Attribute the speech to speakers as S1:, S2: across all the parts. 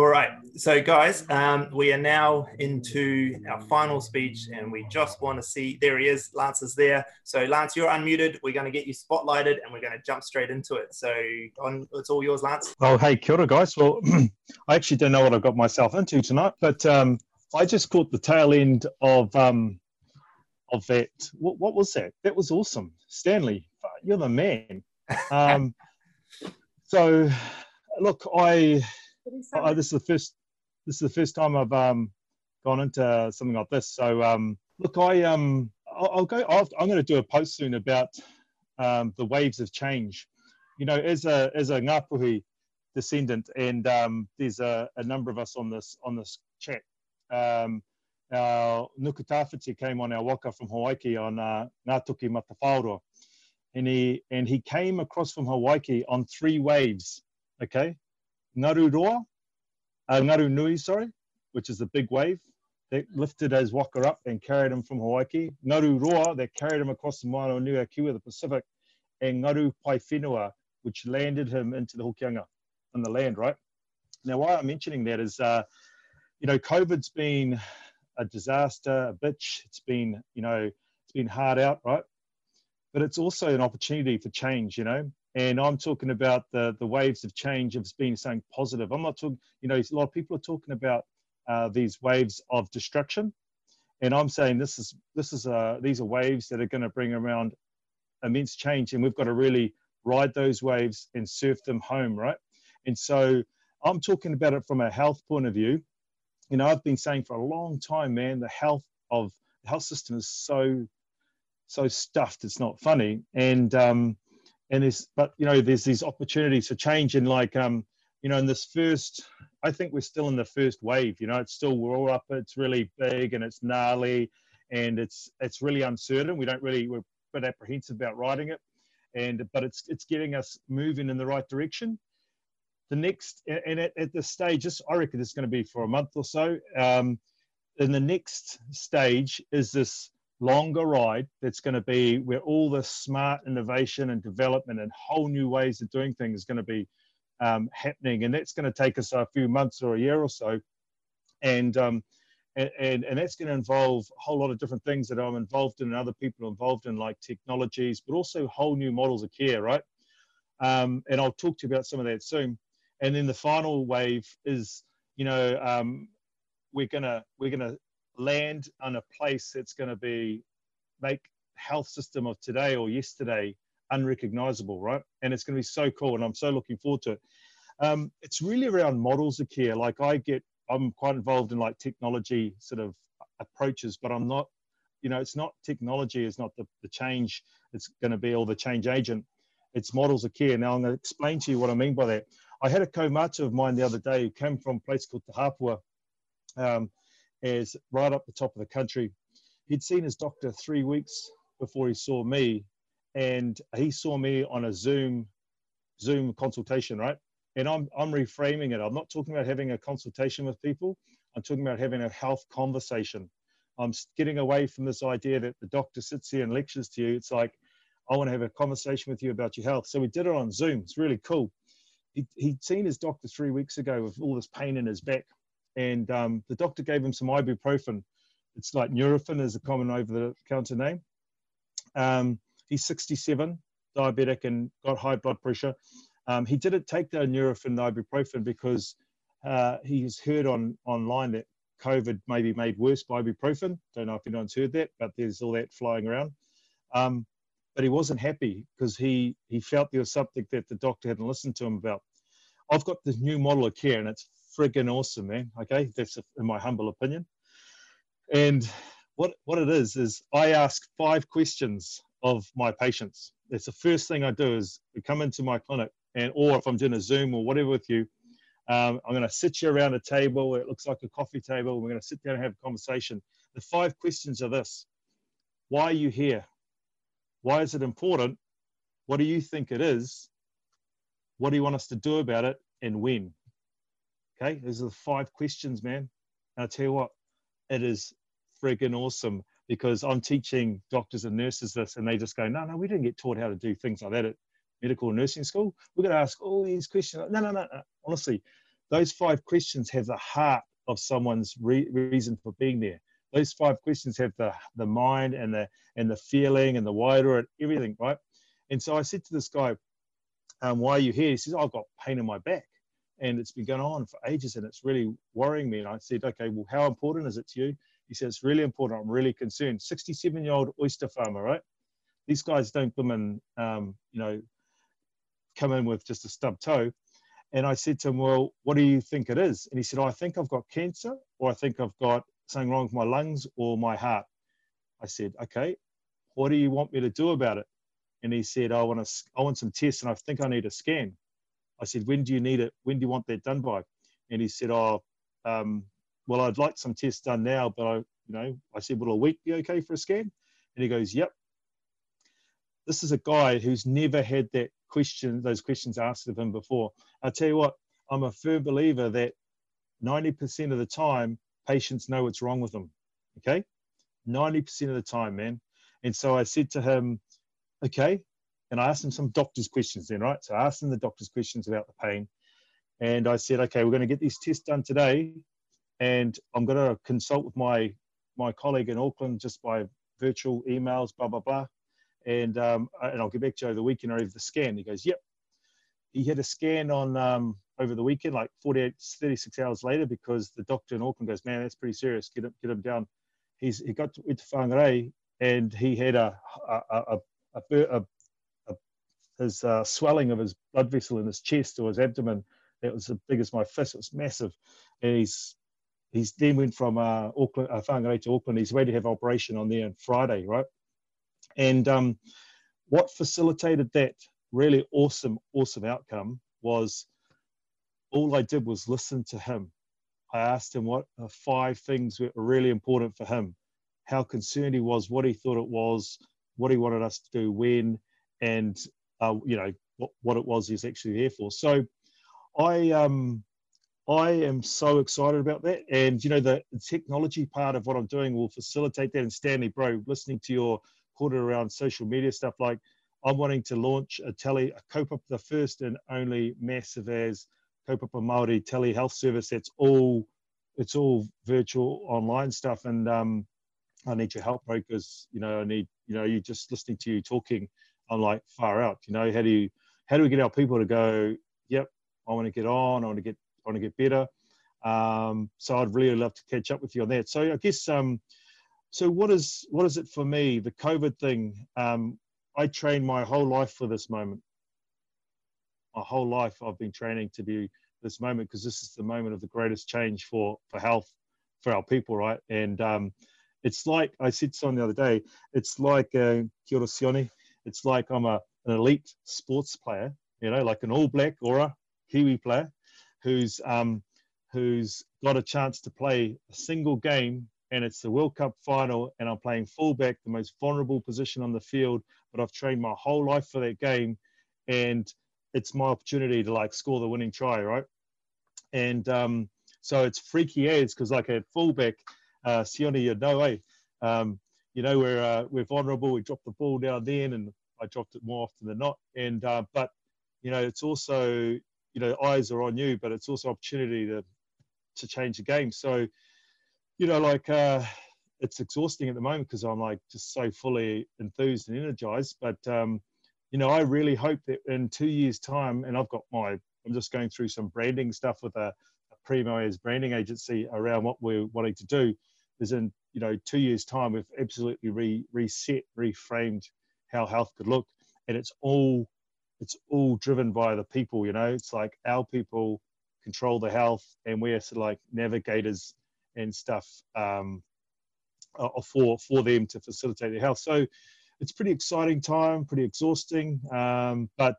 S1: All right. So, guys, um, we are now into our final speech, and we just want to see. There he is. Lance is there. So, Lance, you're unmuted. We're going to get you spotlighted, and we're going to jump straight into it. So, on, it's all yours, Lance.
S2: Oh, hey, kia ora, guys. Well, I actually don't know what I've got myself into tonight, but um, I just caught the tail end of um, of that. What, what was that? That was awesome, Stanley. You're the man. Um, so, look, I Oh, this is the first. This is the first time I've um, gone into something like this. So um, look, I um, I'll, I'll go. i am going to do a post soon about um, the waves of change. You know, as a as a Ngāpuhi descendant, and um, there's a, a number of us on this on this chat. Um, our Nuku Tawhiti came on our waka from Hawaii on uh, Matawhāora. And he, and he came across from Hawaii on three waves, okay? Ngaru Roa, uh, Ngaru Nui, sorry, which is the big wave that lifted his waka up and carried him from Hawaii. Ngaru Roa, that carried him across the Moana Kiwa, the Pacific, and Ngaru Paewhenua, which landed him into the Hokianga on the land, right? Now, why I'm mentioning that is, uh, you know, COVID's been a disaster, a bitch. It's been, you know, it's been hard out, right? But it's also an opportunity for change, you know and I'm talking about the the waves of change of being something positive. I'm not talking, you know, a lot of people are talking about uh, these waves of destruction, and I'm saying this is this is uh, these are waves that are going to bring around immense change, and we've got to really ride those waves and surf them home, right? And so I'm talking about it from a health point of view. You know, I've been saying for a long time, man, the health of the health system is so so stuffed. It's not funny, and um, and there's but you know there's these opportunities for change and like um you know in this first i think we're still in the first wave you know it's still we're all up it's really big and it's gnarly and it's it's really uncertain. We don't really we're a bit apprehensive about riding it. And but it's it's getting us moving in the right direction. The next and at, at this stage this i reckon is going to be for a month or so um and the next stage is this longer ride that's going to be where all the smart innovation and development and whole new ways of doing things is going to be um, happening. And that's going to take us a few months or a year or so. And, um, and, and, that's going to involve a whole lot of different things that I'm involved in and other people involved in, like technologies, but also whole new models of care, right? Um, and I'll talk to you about some of that soon. And then the final wave is, you know, um, we're gonna we're gonna land on a place that's going to be make health system of today or yesterday unrecognizable, right? And it's going to be so cool, and I'm so looking forward to it. Um, it's really around models of care. Like I get, I'm quite involved in like technology sort of approaches, but I'm not, you know, it's not technology is not the, the change. It's going to be all the change agent. It's models of care. Now I'm going to explain to you what I mean by that. I had a kaumata of mine the other day who came from a place called Te Hapua, um, is right up the top of the country. He'd seen his doctor three weeks before he saw me, and he saw me on a Zoom Zoom consultation, right? And I'm I'm reframing it. I'm not talking about having a consultation with people. I'm talking about having a health conversation. I'm getting away from this idea that the doctor sits here and lectures to you. It's like I want to have a conversation with you about your health. So we did it on Zoom. It's really cool. He, he'd seen his doctor three weeks ago with all this pain in his back and um, the doctor gave him some ibuprofen. It's like Nurofen is a common over-the-counter name. Um, he's 67, diabetic, and got high blood pressure. Um, he didn't take the Nurofen, ibuprofen, because uh, he's heard on online that COVID may be made worse by ibuprofen. Don't know if anyone's heard that, but there's all that flying around. Um, but he wasn't happy because he he felt there was something that the doctor hadn't listened to him about. I've got this new model of care, and it's friggin' awesome, man. Okay, that's in my humble opinion. And what what it is is I ask five questions of my patients. It's the first thing I do is come into my clinic, and or if I'm doing a Zoom or whatever with you, um, I'm going to sit you around a table. It looks like a coffee table. We're going to sit down and have a conversation. The five questions are this: Why are you here? Why is it important? What do you think it is? What do you want us to do about it? And when? Okay, those are the five questions, man. And I tell you what, it is friggin' awesome because I'm teaching doctors and nurses this, and they just go, no, no, we didn't get taught how to do things like that at medical nursing school. We're going to ask all these questions. No, no, no, no. Honestly, those five questions have the heart of someone's re- reason for being there. Those five questions have the the mind and the and the feeling and the wider and everything, right? And so I said to this guy, um, "Why are you here?" He says, "I've got pain in my back." And it's been going on for ages and it's really worrying me. And I said, okay, well, how important is it to you? He said, it's really important. I'm really concerned. 67 year old oyster farmer, right? These guys don't come in, um, you know, come in with just a stub toe. And I said to him, well, what do you think it is? And he said, oh, I think I've got cancer or I think I've got something wrong with my lungs or my heart. I said, okay, what do you want me to do about it? And he said, I want to, I want some tests and I think I need a scan. I said, when do you need it? When do you want that done by? And he said, oh, um, well, I'd like some tests done now, but I, you know, I said, will a week be okay for a scan? And he goes, yep. This is a guy who's never had that question, those questions asked of him before. I tell you what, I'm a firm believer that 90% of the time, patients know what's wrong with them. Okay? 90% of the time, man. And so I said to him, okay, and I asked him some doctor's questions then, right? So I asked him the doctor's questions about the pain. And I said, okay, we're going to get these tests done today. And I'm going to consult with my, my colleague in Auckland just by virtual emails, blah, blah, blah. And, um, and I'll get back to you over the weekend over the scan. He goes, yep. He had a scan on um, over the weekend, like 48, 36 hours later, because the doctor in Auckland goes, man, that's pretty serious. Get him, get him down. He's, he got to, to Whangarei and he had a, a, a, a, a his uh, swelling of his blood vessel in his chest or his abdomen. It was as big as my fist. It was massive. And he's he's then went from uh, Auckland, uh, Whangarei to Auckland. He's ready to have operation on there on Friday, right? And um, what facilitated that really awesome, awesome outcome was all I did was listen to him. I asked him what five things were really important for him, how concerned he was, what he thought it was, what he wanted us to do when, and uh, you know what, what it was he's actually there for. So I um I am so excited about that, and you know the, technology part of what I'm doing will facilitate that. And Stanley, bro, listening to your quarter around social media stuff, like I'm wanting to launch a tele a kaupapa, the first and only massive as kaupapa Maori telehealth service. That's all it's all virtual online stuff, and um, I need your help, bro, because you know I need you know you just listening to you talking I'm like far out. You know, how do you how do we get our people to go? Yep, I want to get on. I want to get I want to get better. Um, so I'd really love to catch up with you on that. So I guess um, so what is what is it for me? The COVID thing. Um, I trained my whole life for this moment. My whole life I've been training to be this moment because this is the moment of the greatest change for for health for our people, right? And um, it's like I said something the other day. It's like uh, Kia ora Sione it's like I'm a, an elite sports player, you know, like an All Black or a Kiwi player who's um, who's got a chance to play a single game and it's the World Cup final and I'm playing fullback, the most vulnerable position on the field, but I've trained my whole life for that game and it's my opportunity to like score the winning try, right? And um, so it's freaky as because like at fullback, uh, Sione, you know, eh? Um, you know, we're uh, we're vulnerable. We drop the ball down then, and I dropped it more often than not. And uh, but you know, it's also you know eyes are on you, but it's also opportunity to to change the game. So you know, like uh, it's exhausting at the moment because I'm like just so fully enthused and energized. But um, you know, I really hope that in two years' time, and I've got my I'm just going through some branding stuff with a, a Primo as branding agency around what we're wanting to do. Is in you know, two years' time, we've absolutely re, reset, reframed how health could look, and it's all it's all driven by the people. You know, it's like our people control the health, and we're sort of like navigators and stuff um, uh, for for them to facilitate their health. So it's pretty exciting time, pretty exhausting, um, but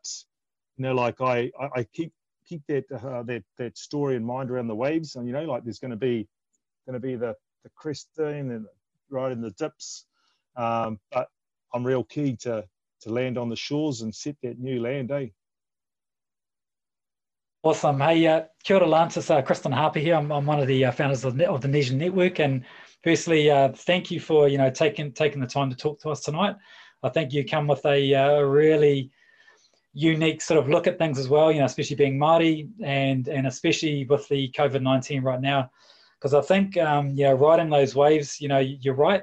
S2: you know, like I I, I keep keep that uh, that that story in mind around the waves, and you know, like there's going to be going to be the the cresting and right in the dips. Um, but I'm real keen to to land on the shores and set that new land, eh?
S3: Awesome. Hey, uh, kia ora, Lance. It's uh, Kristen Harper here. I'm, I'm one of the uh, founders of, of the Nesian Network. And firstly, uh, thank you for you know taking taking the time to talk to us tonight. I think you come with a uh, really unique sort of look at things as well. You know, especially being Māori and and especially with the COVID nineteen right now, because I think um, yeah, riding those waves. You know, you're right.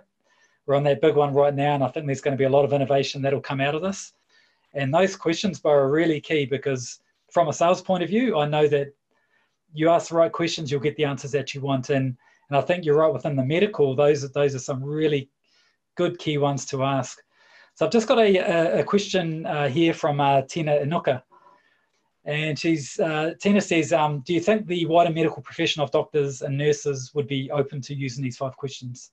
S3: We're on that big one right now, and I think there's going to be a lot of innovation that'll come out of this. And those questions, Bo, are really key because from a sales point of view, I know that you ask the right questions, you'll get the answers that you want. And and I think you're right within the medical. Those those are some really good key ones to ask. So I've just got a, a, question uh, here from uh, Tina Inuka. And she's uh, Tina says, um, "Do you think the wider medical profession of doctors and nurses would be open to using these five questions?"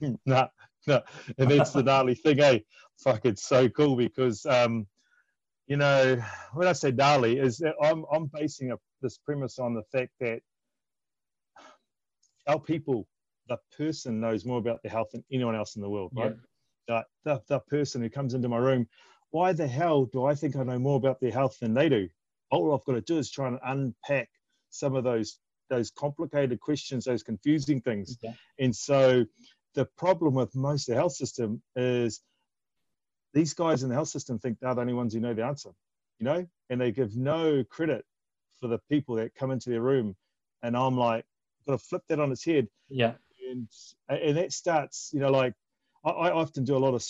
S2: No, no, and that's the gnarly thing, eh? Fuck, it's so cool because um, you know when I say gnarly, is that I'm I'm basing a, this premise on the fact that our people, the person knows more about their health than anyone else in the world, right? Yeah. The, the, the person who comes into my room, why the hell do I think I know more about their health than they do? All I've got to do is try and unpack some of those those complicated questions, those confusing things. Okay. And so the problem with most of the health system is these guys in the health system think they're the only ones who know the answer, you know, and they give no credit for the people that come into their room. And I'm like, got to flip that on its head.
S3: Yeah.
S2: And and that starts, you know, like I, I often do a lot of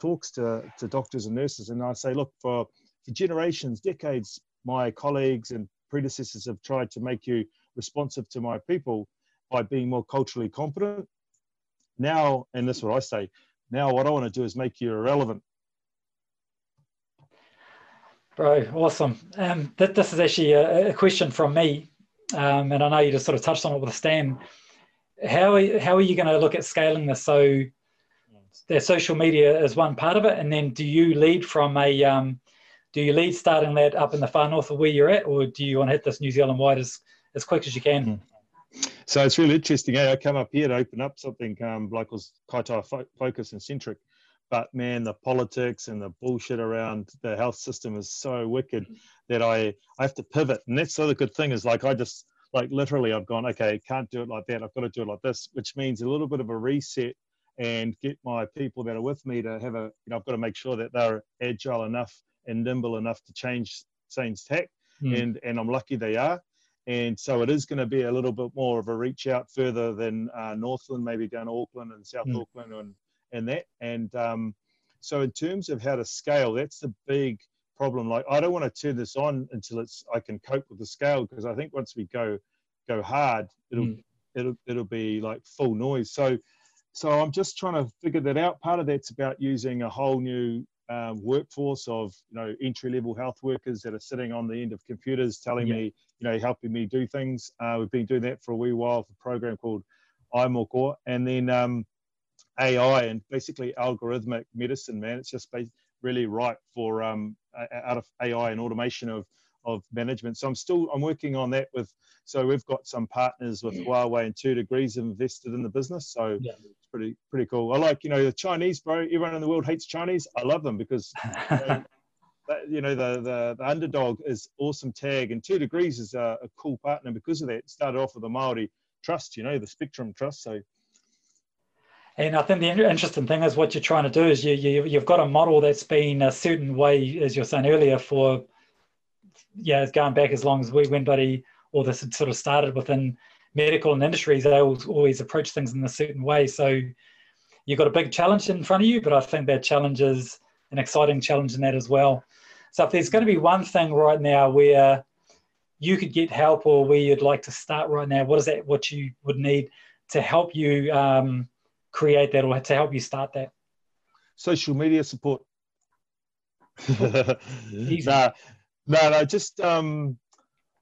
S2: talks to, to doctors and nurses, and I say, look, for, for generations, decades, my colleagues and predecessors have tried to make you responsive to my people by being more culturally competent. Now, and this is what I say, now what I want to do is make you irrelevant.
S3: Bro, awesome. Um, th- this is actually a, a, question from me, um, and I know you just sort of touched on it with Stan. How are, how are you going to look at scaling this? So, their social media is one part of it, and then do you lead from a um, do you lead starting that up in the far north of where you're at, or do you want to hit this New Zealand wide as as quick as you can? Mm.
S2: So it's really interesting. Eh? I come up here to open up something um, like was Kaitai fo- Focus and Centric, but man, the politics and the bullshit around the health system is so wicked that I I have to pivot. And that's the other good thing is like I just like literally I've gone okay, can't do it like that. I've got to do it like this, which means a little bit of a reset and get my people that are with me to have a you know I've got to make sure that they're agile enough and nimble enough to change change tack, mm. and and I'm lucky they are. And so it is going to be a little bit more of a reach out further than uh, Northland, maybe down Auckland and South mm. Auckland and, and that. And um, so in terms of how to scale, that's the big problem. Like I don't want to turn this on until it's I can cope with the scale because I think once we go go hard, it'll mm. it'll it'll be like full noise. So so I'm just trying to figure that out. Part of that's about using a whole new um, workforce of you know entry level health workers that are sitting on the end of computers telling yeah. me you know helping me do things uh, we've been doing that for a wee while for a program called iMoko and then um, AI and basically algorithmic medicine man it's just really right for um, out of AI and automation of of management so I'm still I'm working on that with so we've got some partners with mm. Huawei and two degrees invested in the business so yeah pretty pretty cool. I like you know the Chinese, bro. Everyone in the world hates Chinese. I love them because you know, that, you know the, the, the underdog is awesome tag, and Two Degrees is a, a cool partner because of that. It started off with the Maori trust, you know, the Spectrum Trust. So.
S3: And I think the interesting thing is what you're trying to do is you, you you've got a model that's been a certain way, as you're saying earlier, for yeah, it's going back as long as we went, buddy, or this had sort of started within medical and industries, they always approach things in a certain way. So you've got a big challenge in front of you, but I think that challenge is an exciting challenge in that as well. So if there's going to be one thing right now where you could get help or where you'd like to start right now, what is that? What you would need to help you um, create that or to help you start that?
S2: Social media support. no, no, no, just um,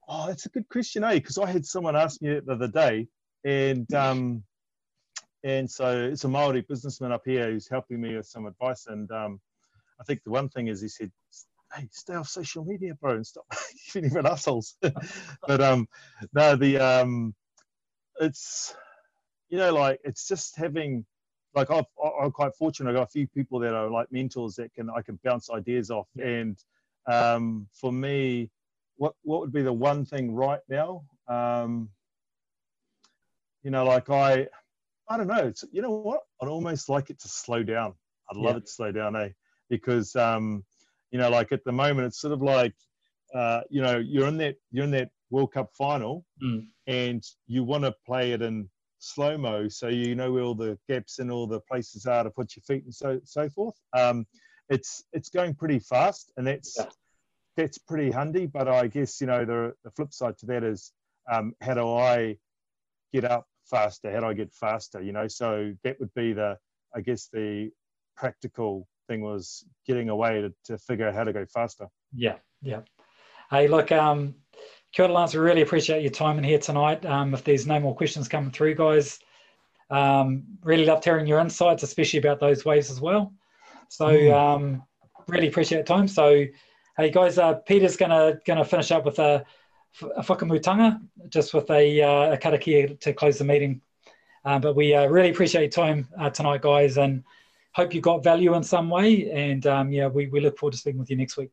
S2: Oh, that's a good question, eh? Because I had someone ask me the other day, and um, and so it's a Maori businessman up here who's helping me with some advice. And um, I think the one thing is he said, "Hey, stay off social media, bro, and stop giving even assholes." but um, no, the um, it's you know like it's just having like i am quite fortunate. I got a few people that are like mentors that can I can bounce ideas off, and um, for me what what would be the one thing right now? Um, you know, like I, I don't know. It's you know what? I'd almost like it to slow down. I'd love yeah. it to slow down, eh? Because um, You know, like at the moment, it's sort of like, uh, you know, you're in that you're in that World Cup final,
S3: Mm.
S2: and you want to play it in slow mo, so you know where all the gaps and all the places are to put your feet and so so forth. Um, it's it's going pretty fast, and that's
S3: Yeah.
S2: that's pretty handy. But I guess you know the the flip side to that is um, how do I get up faster? How do I get faster? You know, so that would be the I guess the practical thing was getting a way to, to figure out how to go faster.
S3: Yeah, yeah. Hey, look, um, Kia ora, Lance, we really appreciate your time in here tonight. Um, if there's no more questions coming through, guys, um, really loved hearing your insights, especially about those waves as well. So,
S2: Mm.
S3: um, really appreciate your time. So, hey, guys, uh, Peter's gonna gonna finish up with a, a whakamutanga, just with a, uh, a karakia to close the meeting. Uh, but we uh, really appreciate your time uh, tonight, guys, and hope you got value in some way. And um, yeah, we, we look forward to speaking with you next week.